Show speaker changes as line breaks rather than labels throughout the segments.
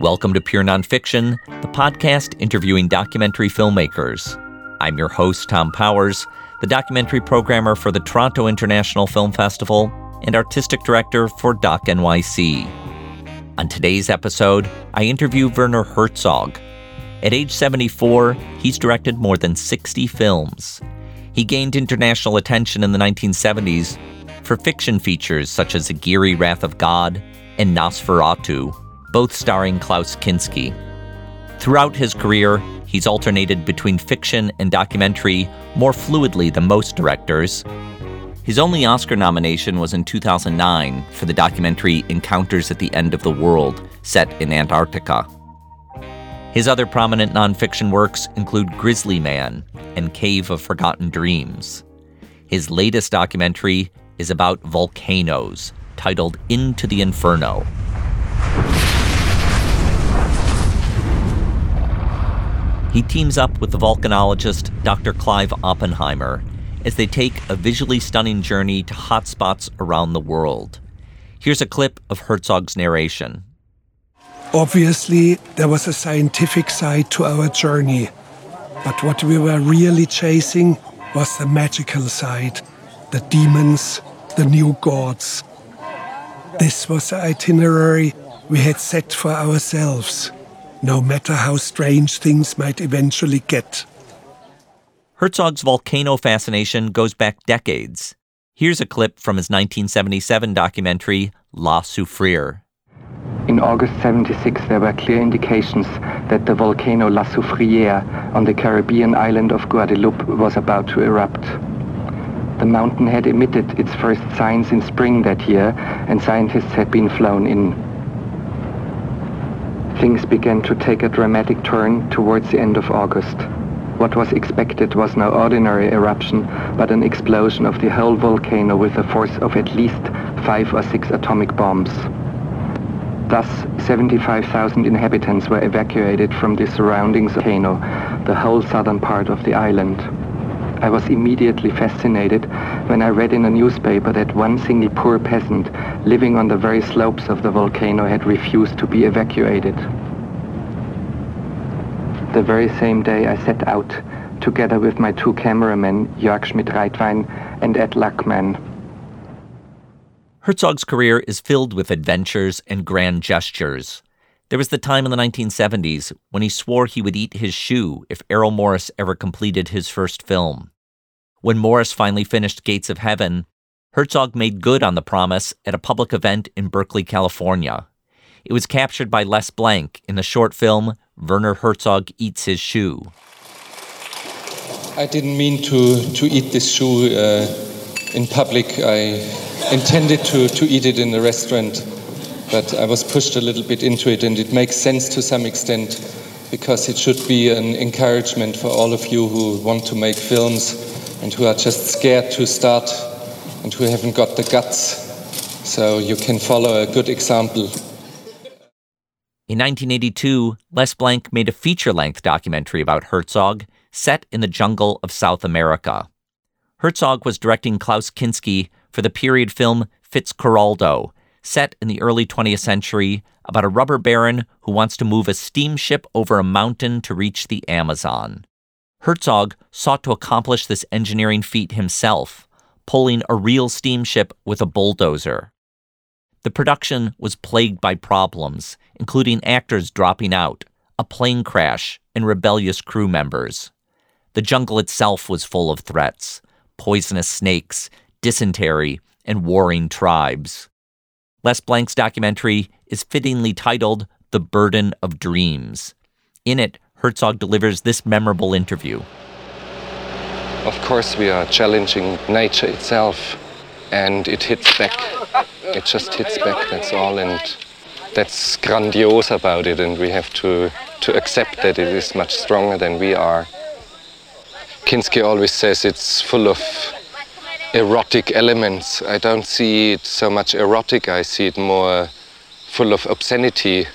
Welcome to Pure Nonfiction, the podcast interviewing documentary filmmakers. I'm your host, Tom Powers, the documentary programmer for the Toronto International Film Festival and artistic director for Doc NYC. On today's episode, I interview Werner Herzog. At age 74, he's directed more than 60 films. He gained international attention in the 1970s for fiction features such as Aguirre Wrath of God and Nosferatu, both starring Klaus Kinski. Throughout his career, he's alternated between fiction and documentary more fluidly than most directors. His only Oscar nomination was in 2009 for the documentary Encounters at the End of the World, set in Antarctica. His other prominent nonfiction works include Grizzly Man and Cave of Forgotten Dreams. His latest documentary is about volcanoes, titled Into the Inferno. He teams up with the volcanologist Dr. Clive Oppenheimer as they take a visually stunning journey to hotspots around the world. Here's a clip of Herzog's narration.
Obviously, there was a scientific side to our journey, but what we were really chasing was the magical side the demons, the new gods. This was the itinerary we had set for ourselves, no matter how strange things might eventually get.
Herzog's volcano fascination goes back decades. Here's a clip from his 1977 documentary, La Soufriere.
In August 76, there were clear indications that the volcano La Soufriere on the Caribbean island of Guadeloupe was about to erupt. The mountain had emitted its first signs in spring that year, and scientists had been flown in. Things began to take a dramatic turn towards the end of August. What was expected was no ordinary eruption, but an explosion of the whole volcano with a force of at least five or six atomic bombs. Thus, 75,000 inhabitants were evacuated from the surrounding volcano, the whole southern part of the island. I was immediately fascinated when I read in a newspaper that one single poor peasant living on the very slopes of the volcano had refused to be evacuated. The very same day I set out, together with my two cameramen, Jörg Schmidt-Reitwein and Ed Lachman.
Herzog's career is filled with adventures and grand gestures. There was the time in the 1970s when he swore he would eat his shoe if Errol Morris ever completed his first film. When Morris finally finished Gates of Heaven, Herzog made good on the promise at a public event in Berkeley, California. It was captured by Les Blank in the short film Werner Herzog Eats His Shoe.
I didn't mean to, to eat this shoe uh, in public. I intended to, to eat it in a restaurant but I was pushed a little bit into it, and it makes sense to some extent because it should be an encouragement for all of you who want to make films and who are just scared to start and who haven't got the guts. So you can follow a good example.
In 1982, Les Blank made a feature length documentary about Herzog set in the jungle of South America. Herzog was directing Klaus Kinski for the period film Fitzcarraldo, set in the early 20th century about a rubber baron who wants to move a steamship over a mountain to reach the Amazon. Herzog sought to accomplish this engineering feat himself, pulling a real steamship with a bulldozer. The production was plagued by problems, including actors dropping out, a plane crash, and rebellious crew members. The jungle itself was full of threats poisonous snakes, dysentery, and warring tribes. Les Blank's documentary is fittingly titled The Burden of Dreams. In it, Herzog delivers this memorable interview.
Of course, we are challenging nature itself, and it hits back. It just hits back, that's all, and that's grandiose about it, and we have to, to accept that it is much stronger than we are. Kinski always says it's full of erotic elements. I don't see it so much erotic, I see it more full of obscenity.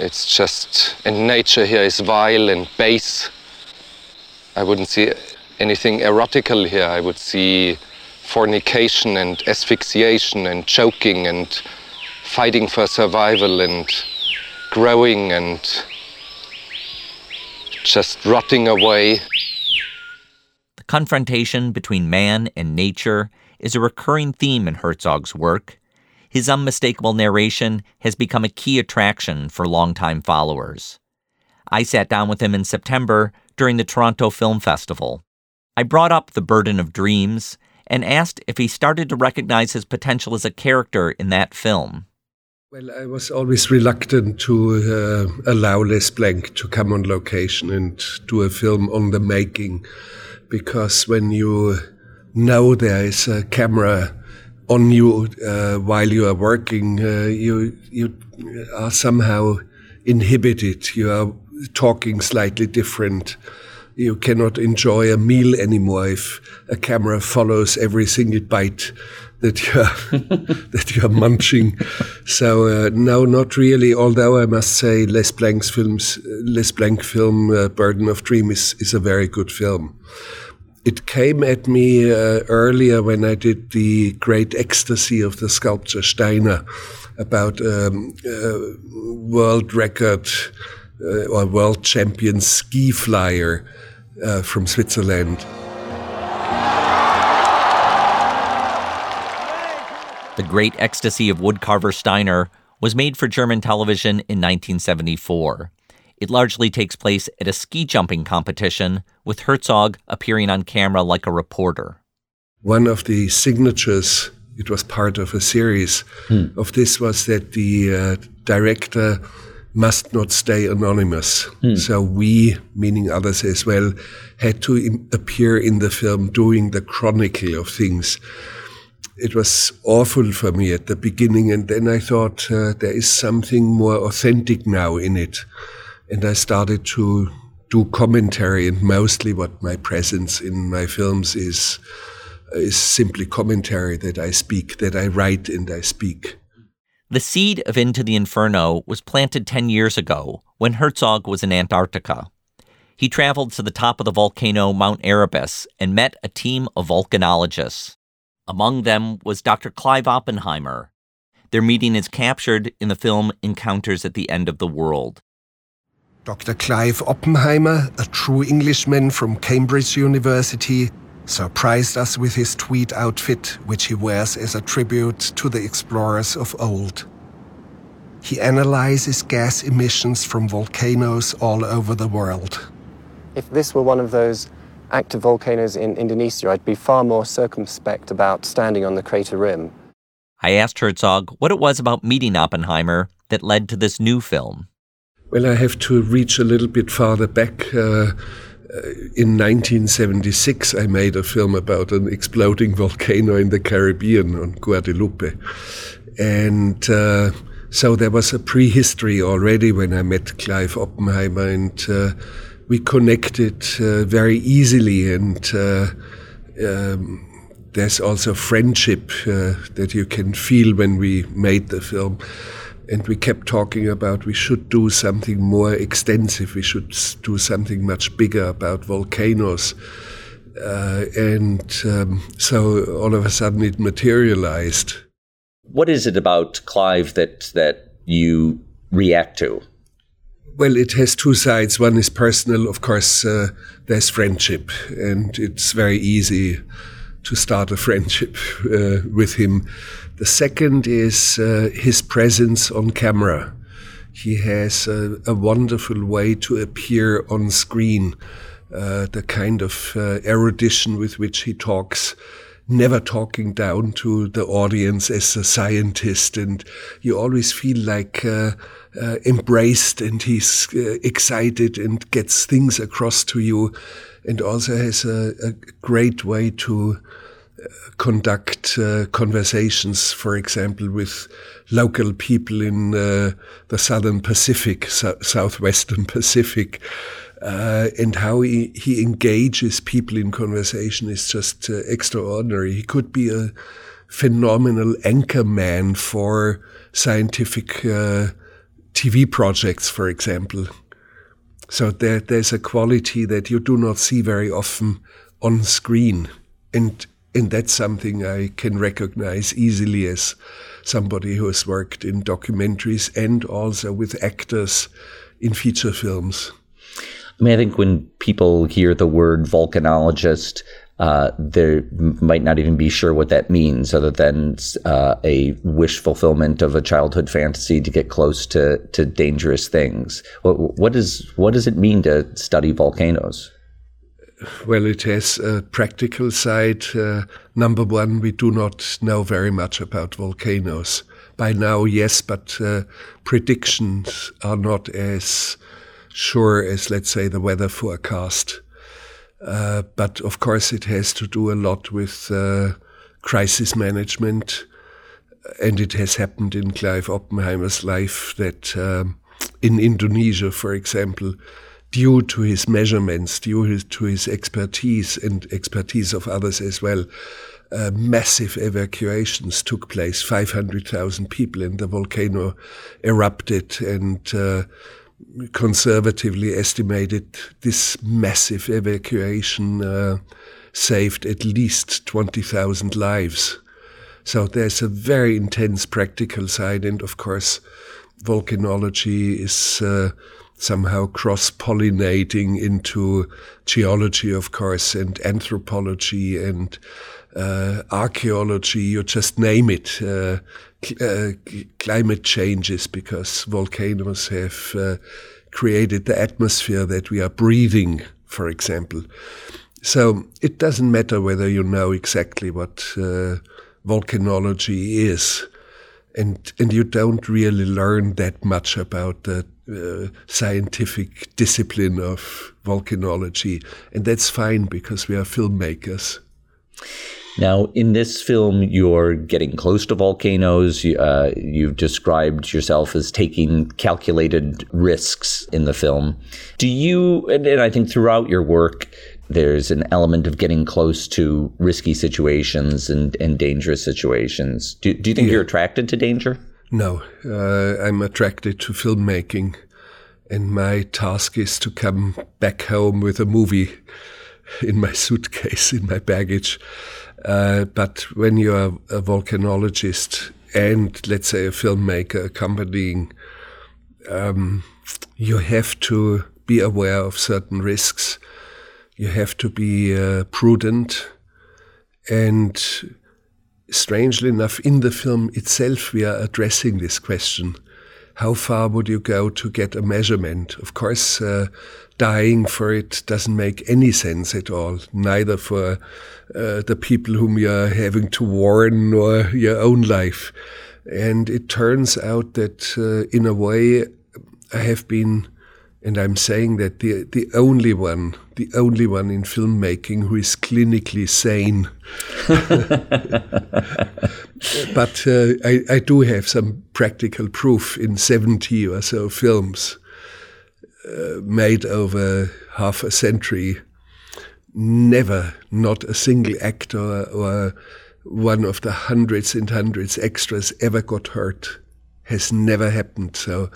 It's just, and nature here is vile and base. I wouldn't see anything erotical here. I would see fornication and asphyxiation and choking and fighting for survival and growing and just rotting away.
The confrontation between man and nature is a recurring theme in Herzog's work. His unmistakable narration has become a key attraction for longtime followers. I sat down with him in September during the Toronto Film Festival. I brought up The Burden of Dreams and asked if he started to recognize his potential as a character in that film.
Well, I was always reluctant to uh, allow Les Blank to come on location and do a film on the making, because when you know there is a camera on you uh, while you are working, uh, you you are somehow inhibited. You are talking slightly different you cannot enjoy a meal anymore if a camera follows every single bite that you're that you're munching. So uh, no, not really. Although I must say, Les Blank's films, Les Blank film, uh, Burden of Dream is is a very good film. It came at me uh, earlier when I did the Great Ecstasy of the sculptor Steiner about um, uh, world record uh, or world champion ski flyer uh, from Switzerland.
The Great Ecstasy of Woodcarver Steiner was made for German television in 1974. It largely takes place at a ski jumping competition, with Herzog appearing on camera like a reporter.
One of the signatures, it was part of a series hmm. of this, was that the uh, director must not stay anonymous. Hmm. So we, meaning others as well, had to Im- appear in the film doing the chronicle of things. It was awful for me at the beginning, and then I thought uh, there is something more authentic now in it. And I started to do commentary, and mostly what my presence in my films is is simply commentary that I speak, that I write and I speak.
The seed of Into the Inferno was planted 10 years ago when Herzog was in Antarctica. He traveled to the top of the volcano Mount Erebus and met a team of volcanologists. Among them was Dr. Clive Oppenheimer. Their meeting is captured in the film Encounters at the End of the World.
Dr. Clive Oppenheimer, a true Englishman from Cambridge University, surprised us with his tweed outfit, which he wears as a tribute to the explorers of old. He analyzes gas emissions from volcanoes all over the world.
If this were one of those active volcanoes in Indonesia, I'd be far more circumspect about standing on the crater rim.
I asked Herzog what it was about meeting Oppenheimer that led to this new film.
Well, I have to reach a little bit farther back. Uh, in 1976, I made a film about an exploding volcano in the Caribbean on Guadeloupe. And uh, so there was a prehistory already when I met Clive Oppenheimer, and uh, we connected uh, very easily. And uh, um, there's also friendship uh, that you can feel when we made the film and we kept talking about we should do something more extensive, we should do something much bigger about volcanoes. Uh, and um, so all of a sudden it materialized.
What is it about Clive that that you react to?
Well, it has two sides. One is personal, of course. Uh, there's friendship, and it's very easy to start a friendship uh, with him. The second is uh, his presence on camera. He has a, a, wonderful way to appear on screen, uh, the kind of uh, erudition with which he talks, never talking down to the audience as a scientist, and you always feel like uh, uh, embraced and he's excited and gets things across to you, and also has a, a great way to conduct uh, conversations, for example, with local people in uh, the southern Pacific, so southwestern Pacific, uh, and how he, he engages people in conversation is just uh, extraordinary. He could be a phenomenal anchor man for scientific uh, TV projects, for example. So there, there's a quality that you do not see very often on screen. And And that's something I can recognize easily as somebody who has worked in documentaries and also with actors in feature films.
I mean, I think when people hear the word volcanologist, uh, they might not even be sure what that means, other than uh, a wish fulfillment of a childhood fantasy to get close to, to dangerous things. What, what, is, what does it mean to study volcanoes?
Well, it has a practical side. Uh, number one, we do not know very much about volcanoes. By now, yes, but uh, predictions are not as sure as, let's say, the weather forecast. Uh, but of course, it has to do a lot with uh, crisis management. And it has happened in Clive Oppenheimer's life that um, in Indonesia, for example, due to his measurements, due to his expertise and expertise of others as well, uh, massive evacuations took place. 500,000 people in the volcano erupted and uh, conservatively estimated this massive evacuation uh, saved at least 20,000 lives. So there's a very intense practical side, and of course, volcanology is uh, somehow cross pollinating into geology, of course, and anthropology and uh, archaeology, you just name it. Uh, uh, climate changes because volcanoes have uh, created the atmosphere that we are breathing, for example. So it doesn't matter whether you know exactly what uh, volcanology is, and and you don't really learn that much about the uh, scientific discipline of volcanology, and that's fine because we are filmmakers.
Now, in this film, you're getting close to volcanoes. Uh, you've described yourself as taking calculated risks in the film. Do you, and, and I think throughout your work, there's an element of getting close to risky situations and, and dangerous situations. Do, do you think yeah. you're attracted to danger?
No, uh, I'm attracted to filmmaking. And my task is to come back home with a movie in my suitcase, in my baggage. Uh, but when you're a volcanologist and, let's say, a filmmaker accompanying, um, you have to be aware of certain risks. You have to be uh, prudent. And strangely enough, in the film itself, we are addressing this question. How far would you go to get a measurement? Of course, uh, dying for it doesn't make any sense at all, neither for uh, the people whom you're having to warn nor your own life. And it turns out that, uh, in a way, I have been, and I'm saying that the the only one, the only one in filmmaking who is clinically sane. but uh, I, I do have some practical proof in 70 or so films uh, made over half a century, never, not a single actor or one of the hundreds and hundreds extras ever got hurt. Has never happened. So,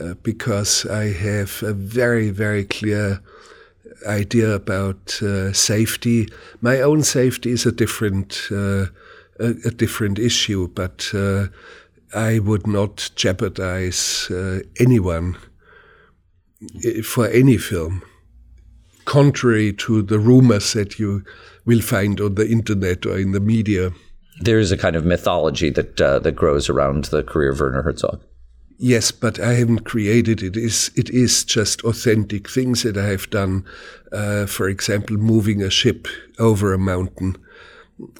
uh, because I have a very, very clear idea about uh, safety. My own safety is a different, uh, a, a, different issue, but uh, I would not jeopardize uh, anyone for any film, contrary to the rumors that you will find on the internet or in the media.
There is a kind of mythology that that grows around the career of Werner Herzog.
Yes, but I haven't created it. Is it is just authentic things that I have done. Uh, for example, moving a ship over a mountain,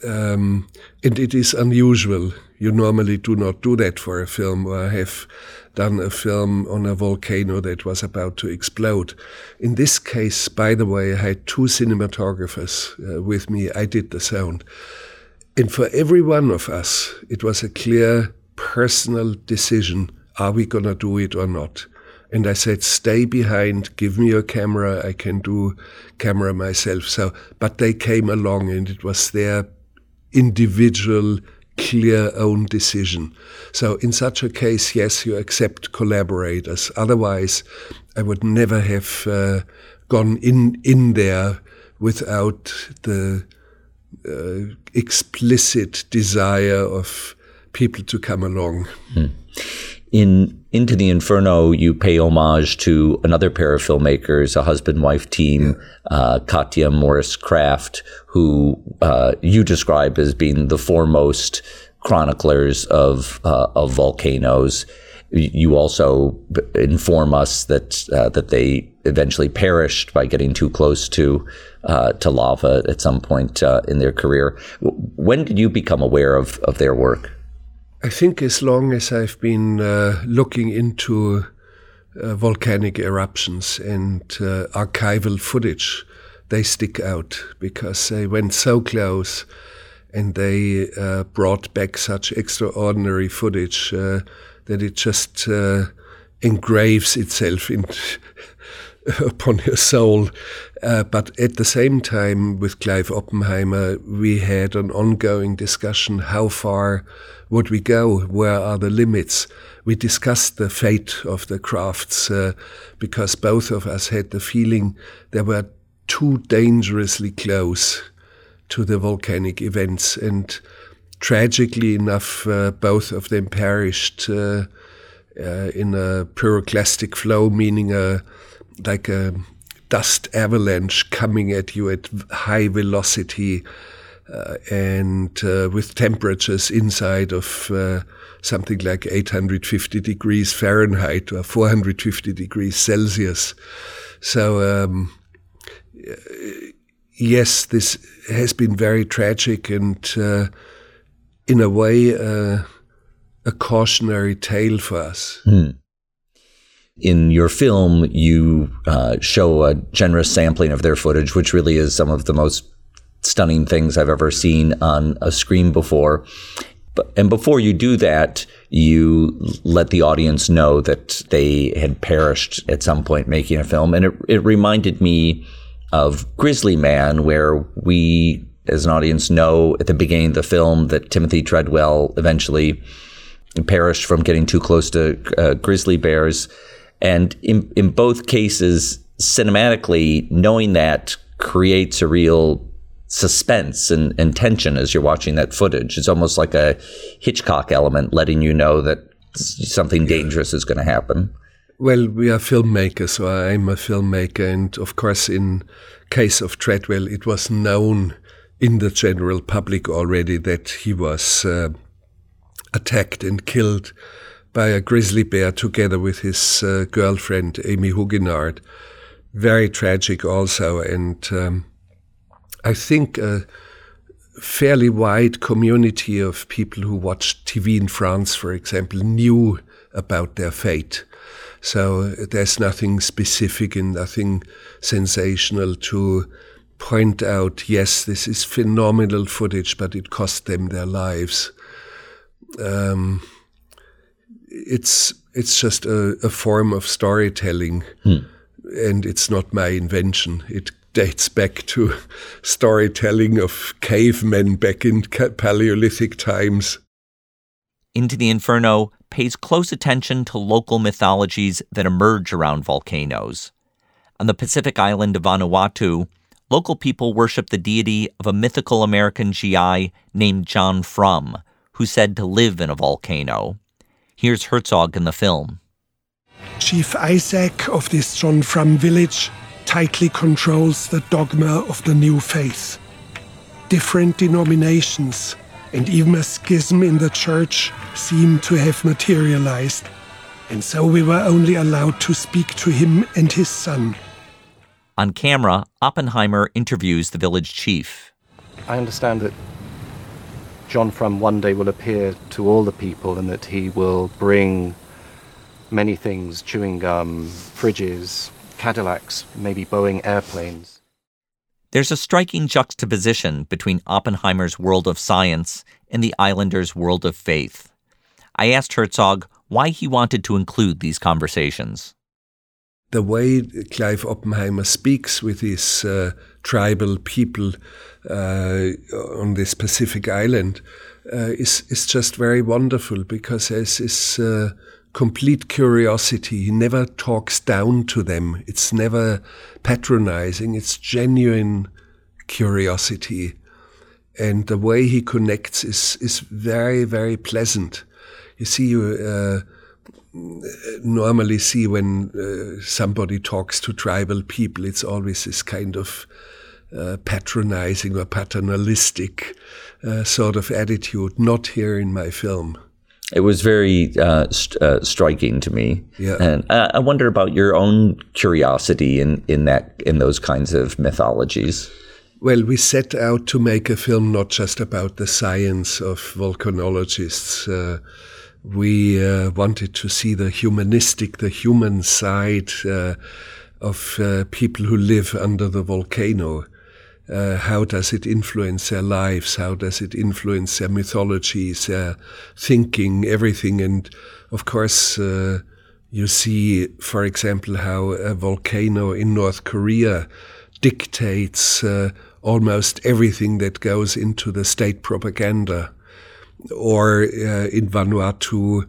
um, and it is unusual. You normally do not do that for a film, or have done a film on a volcano that was about to explode. In this case, by the way, I had two cinematographers uh, with me. I did the sound. And for every one of us, it was a clear personal decision are we going to do it or not? And I said, stay behind, give me your camera, I can do camera myself. So, but they came along and it was their individual clear own decision. So in such a case, yes, you accept collaborators. Otherwise, I would never have uh, gone in in there without the uh, explicit desire of people to come along. Hmm.
In Into the Inferno, you pay homage to another pair of filmmakers, a husband-wife team, yeah. uh, Katia Maurice Krafft, who uh, you describe as being the foremost chroniclers of uh, of volcanoes. You also inform us that uh, that they eventually perished by getting too close to uh, to lava at some point uh, in their career. When did you become aware of of their work?
I think as long as I've been uh, looking into uh, volcanic eruptions and uh, archival footage, they stick out because they went so close and they uh, brought back such extraordinary footage uh, that it just uh, engraves itself in upon your soul. Uh, but at the same time, with Clive Oppenheimer, we had an ongoing discussion how far would we go? Where are the limits? We discussed the fate of the Kraffts uh, because both of us had the feeling they were too dangerously close to the volcanic events. And tragically enough, uh, both of them perished uh, uh in a pyroclastic flow, meaning a like a dust avalanche coming at you at high velocity and uh, with temperatures inside of uh, something like 850 degrees Fahrenheit or 450 degrees Celsius. So, um, yes, this has been very tragic and, uh, in a way, uh, a cautionary tale for us. Hmm.
In your film, you uh, show a generous sampling of their footage, which really is some of the most stunning things I've ever seen on a screen before. But, and before you do that, you let the audience know that they had perished at some point making a film. And it, it reminded me of Grizzly Man, where we, as an audience, know at the beginning of the film that Timothy Treadwell eventually perished from getting too close to uh, grizzly bears. And in, in both cases, cinematically, knowing that creates a real suspense and, and tension as you're watching that footage. It's almost like a Hitchcock element, letting you know that something dangerous is going to happen.
Well, we are filmmakers, so I'm a filmmaker, and of course, in case of Treadwell, it was known in the general public already that he was uh, attacked and killed by a grizzly bear together with his uh, girlfriend Amy Huguenard. Very tragic, also, and um, I think, a fairly wide community of people who watched TV in France, for example, knew about their fate. So there's nothing specific and nothing sensational to point out, yes, this is phenomenal footage, but it cost them their lives. Um, it's it's just a, a form of storytelling, hmm. and it's not my invention. It dates back to storytelling of cavemen back in Paleolithic times.
Into the Inferno pays close attention to local mythologies that emerge around volcanoes. On the Pacific island of Vanuatu, local people worship the deity of a mythical American GI named John Frum, who's said to live in a volcano. Here's Herzog in the film.
Chief Isaac of this John Frum village tightly controls the dogma of the new faith. Different denominations and even a schism in the church seem to have materialized, and so we were only allowed to speak to him and his son.
On camera, Oppenheimer interviews the village chief.
I understand that John Frum one day will appear to all the people and that he will bring many things chewing gum, fridges, Cadillacs, maybe Boeing airplanes.
There's a striking juxtaposition between Oppenheimer's world of science and the Islanders' world of faith. I asked Herzog why he wanted to include these conversations.
The way Clive Oppenheimer speaks with his uh, tribal people uh, on this Pacific island uh, is, is just very wonderful because there's this uh, complete curiosity. He never talks down to them. It's never patronizing. It's genuine curiosity. and the way he connects is is very very pleasant. You see, you uh, normally see when uh, somebody talks to tribal people, it's always this kind of uh, patronizing or paternalistic uh, sort of attitude. Not here in my film.
It was very uh, st- uh, striking to me,
Yeah.
and uh, I wonder about your own curiosity in in that in those kinds of mythologies.
Well, we set out to make a film not just about the science of volcanologists. Uh, we uh, wanted to see the humanistic, the human side uh, of uh, people who live under the volcano. Uh, how does it influence their lives? How does it influence their mythologies, their thinking, everything? And of course, uh, you see, for example, how a volcano in North Korea dictates uh, almost everything that goes into the state propaganda. Or uh, in Vanuatu,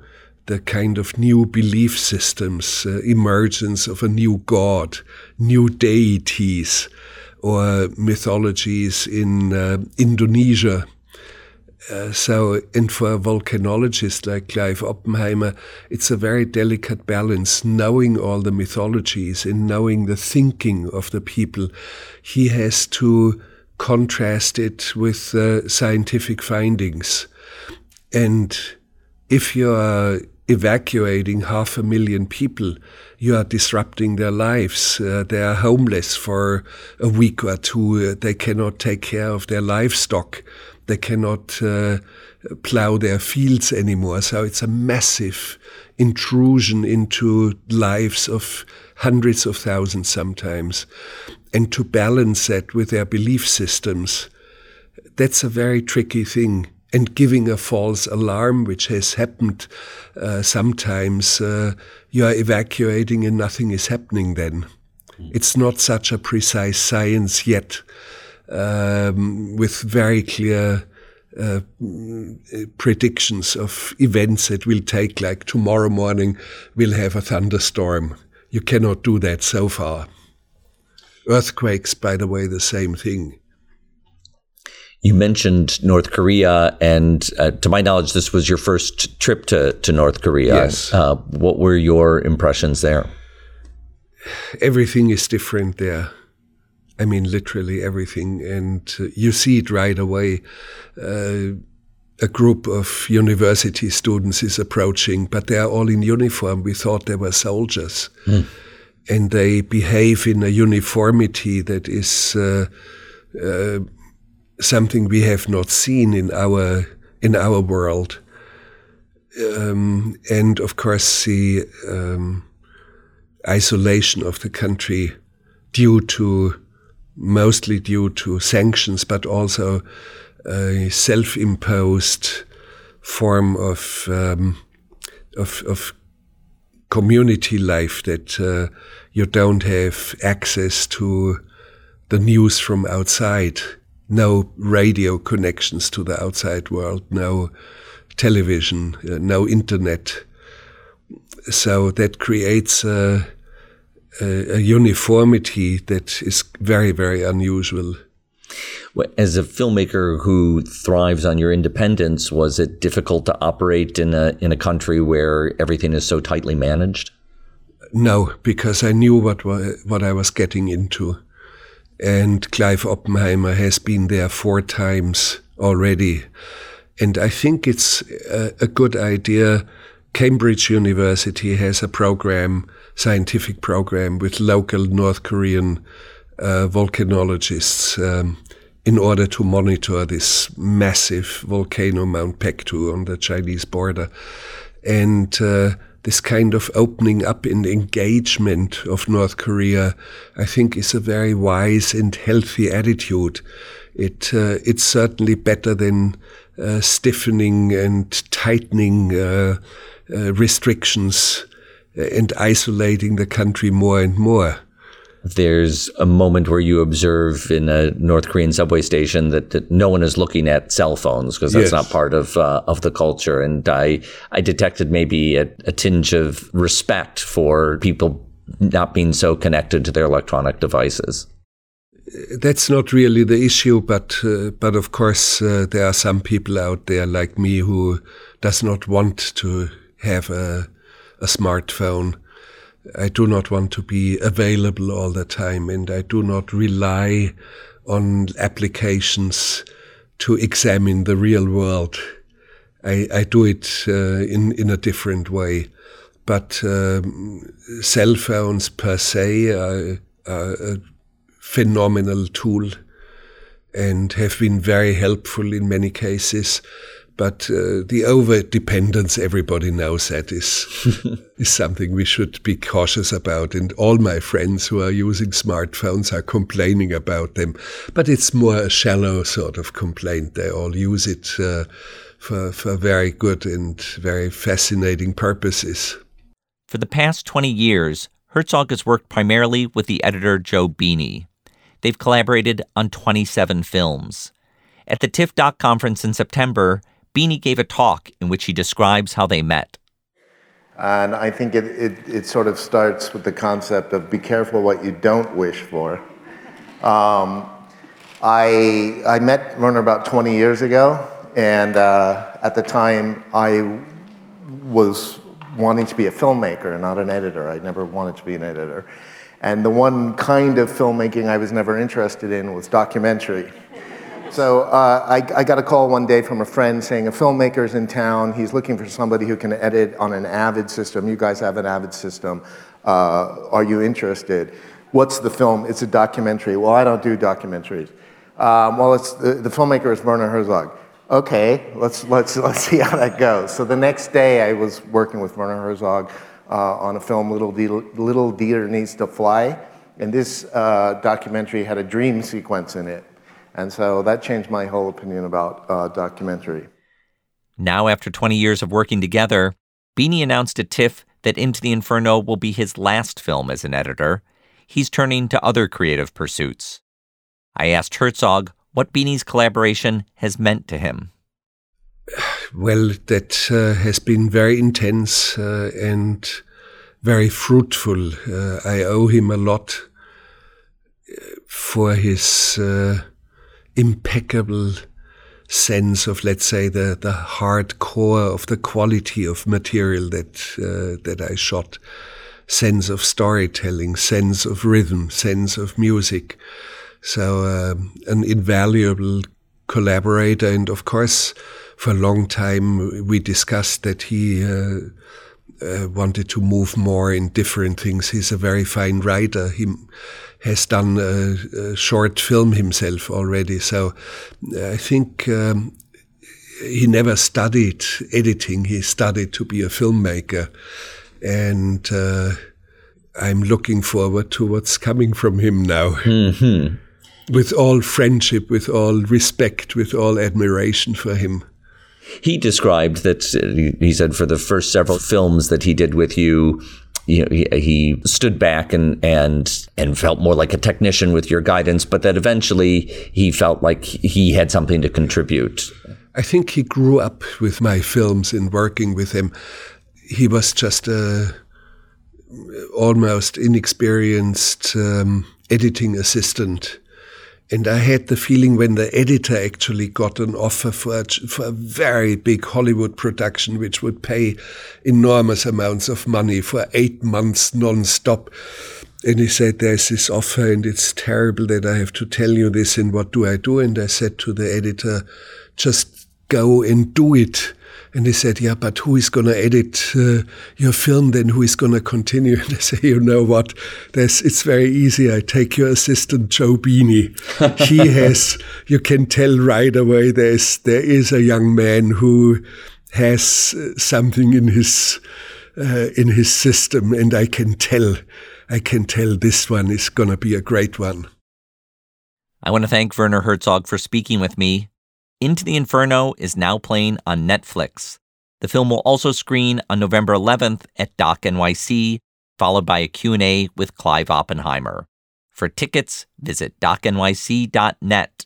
the kind of new belief systems, uh, emergence of a new god, new deities, or mythologies in uh, Indonesia. Uh, so, and for a volcanologist like Clive Oppenheimer, it's a very delicate balance, knowing all the mythologies and knowing the thinking of the people. He has to contrast it with uh, scientific findings. And if you are evacuating half a million people, you are disrupting their lives. Uh, they are homeless for a week or two. Uh, they cannot take care of their livestock. They cannot uh, plow their fields anymore. So it's a massive intrusion into lives of hundreds of thousands sometimes. And to balance that with their belief systems, that's a very tricky thing. And giving a false alarm, which has happened uh, sometimes, uh, you are evacuating and nothing is happening then. It's not such a precise science yet, um, with very clear uh, predictions of events that will take, like tomorrow morning, we'll have a thunderstorm. You cannot do that so far. Earthquakes, by the way, the same thing.
You mentioned North Korea, and uh, to my knowledge, this was your first trip to, to North Korea.
Yes.
Uh, what were your impressions there?
everything is different there. I mean, literally everything. And uh, you see it right away. Uh, a group of university students is approaching, but they are all in uniform. We thought they were soldiers. And they behave in a uniformity that is uh, uh, something we have not seen in our in our world. Um, and of course, the um, isolation of the country due to mostly due to sanctions, but also a self-imposed form of um, of, of community life that uh, you don't have access to the news from outside, no radio connections to the outside world, no television, uh, no internet. So that creates a, a, a uniformity that is very, very unusual.
As a filmmaker who thrives on your independence, was it difficult to operate in a in a country where everything is so tightly managed?
No, because I knew what what I was getting into, and Clive Oppenheimer has been there four times already, and I think it's a, a good idea. Cambridge University has a program, scientific program, with local North Korean uh, volcanologists um, in order to monitor this massive volcano, Mount Paektu, on the Chinese border. And uh, this kind of opening up and engagement of North Korea, I think, is a very wise and healthy attitude. It uh, it's certainly better than uh, stiffening and tightening uh, uh, restrictions and isolating the country more and more.
There's a moment where you observe in a North Korean subway station that, that no one is looking at cell phones because that's
Yes.
not part of uh, of the culture. And I I detected maybe a, a tinge of respect for people not being so connected to their electronic devices.
that's not really the issue, but uh, but of course uh, there are some people out there like me who does not want to have a, a smartphone. I do not want to be available all the time, and I do not rely on applications to examine the real world. I, I do it uh, in in a different way, but um, cell phones per se are, are a phenomenal tool and have been very helpful in many cases. But uh, the over dependence, everybody knows that is is something we should be cautious about. And all my friends who are using smartphones are complaining about them. But it's more a shallow sort of complaint. They all use it uh, for, for very good and very fascinating purposes.
For the past 20 years, Herzog has worked primarily with the editor Joe Bini. They've collaborated on 27 films. At the TIFF Doc conference in September, Bini gave a talk in which he describes how they met.
And I think it, it, it, sort of starts with the concept of be careful what you don't wish for. Um, I, I met Werner about 20 years ago, and uh, at the time I was wanting to be a filmmaker, not an editor. I never wanted to be an editor. And the one kind of filmmaking I was never interested in was documentary. So uh, I, I, got a call one day from a friend saying a filmmaker's in town. He's looking for somebody who can edit on an Avid system. You guys have an Avid system. Uh, are you interested? What's the film? It's a documentary. Well, I don't do documentaries. Um, well, it's, the, the filmmaker is Werner Herzog. Okay, let's, let's, let's see how that goes. So the next day, I was working with Werner Herzog uh, on a film, Little, De- Little Dieter Needs to Fly. And this uh, documentary had a dream sequence in it. And so that changed my whole opinion about uh, documentary.
Now, after 20 years of working together, Bini announced at TIFF that Into the Inferno will be his last film as an editor. He's turning to other creative pursuits. I asked Herzog what Bini's collaboration has meant to him.
Well, that uh, has been very intense uh, and very fruitful. Uh, I owe him a lot uh, for his uh, impeccable sense of, let's say, the, the hard core of the quality of material that, uh, that I shot, sense of storytelling, sense of rhythm, sense of music. So, um, an invaluable collaborator. And of course, for a long time, we discussed that he uh, uh, wanted to move more in different things. He's a very fine writer. He has done a, a short film himself already. So I think um, he never studied editing. He studied to be a filmmaker. And uh, I'm looking forward to what's coming from him now. Mm-hmm. With all friendship, with all respect, with all admiration for him.
He described that, uh, he said, for the first several films that he did with you, you know, he, he stood back and and and felt more like a technician with your guidance, but that eventually he felt like he had something to contribute.
I think he grew up with my films in working with him. He was just a almost inexperienced um, editing assistant and I had the feeling when the editor actually got an offer for a, for a very big Hollywood production, which would pay enormous amounts of money for eight months non-stop. And he said, There's this offer, and it's terrible that I have to tell you this. And what do I do? And I said to the editor, Just go and do it. And he said, Yeah, but who is going to edit uh, your film then? Who is going to continue? And I say, You know what? There's, it's very easy. I take your assistant, Joe Bini. he has, you can tell right away, there's, there is a young man who has uh, something in his, uh, in his system, and I can tell, I can tell this one is going to be a great one.
I want to thank Werner Herzog for speaking with me into the Inferno is now playing on Netflix. The film will also screen on November 11th at Doc NYC, followed by a Q&A with Clive Oppenheimer. For tickets, visit docnyc.net.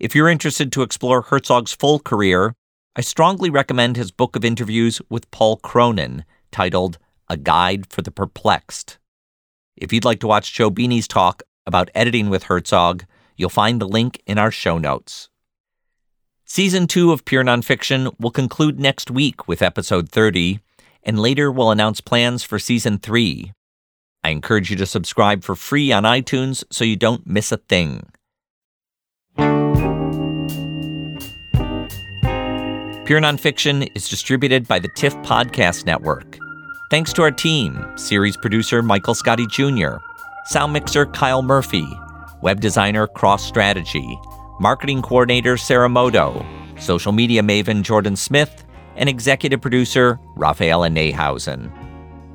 If you're interested to explore Herzog's full career, I strongly recommend his book of interviews with Paul Cronin, titled A Guide for the Perplexed. If you'd like to watch Joe Bini's talk about editing with Herzog, you'll find the link in our show notes. Season 2 of Pure Nonfiction will conclude next week with episode 30, and later we'll announce plans for Season 3. I encourage you to subscribe for free on iTunes so you don't miss a thing. Pure Nonfiction is distributed by the TIFF Podcast Network. Thanks to our team series producer Michael Scotty Jr., sound mixer Kyle Murphy, web designer Cross Strategy, marketing coordinator Sarah Moto, social media maven Jordan Smith, and executive producer Raphaela Neihausen.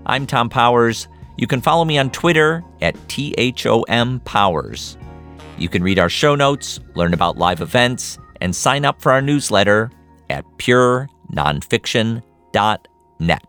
I'm Thom Powers. You can follow me on Twitter at THOM Powers. You can read our show notes, learn about live events, and sign up for our newsletter at purenonfiction.net.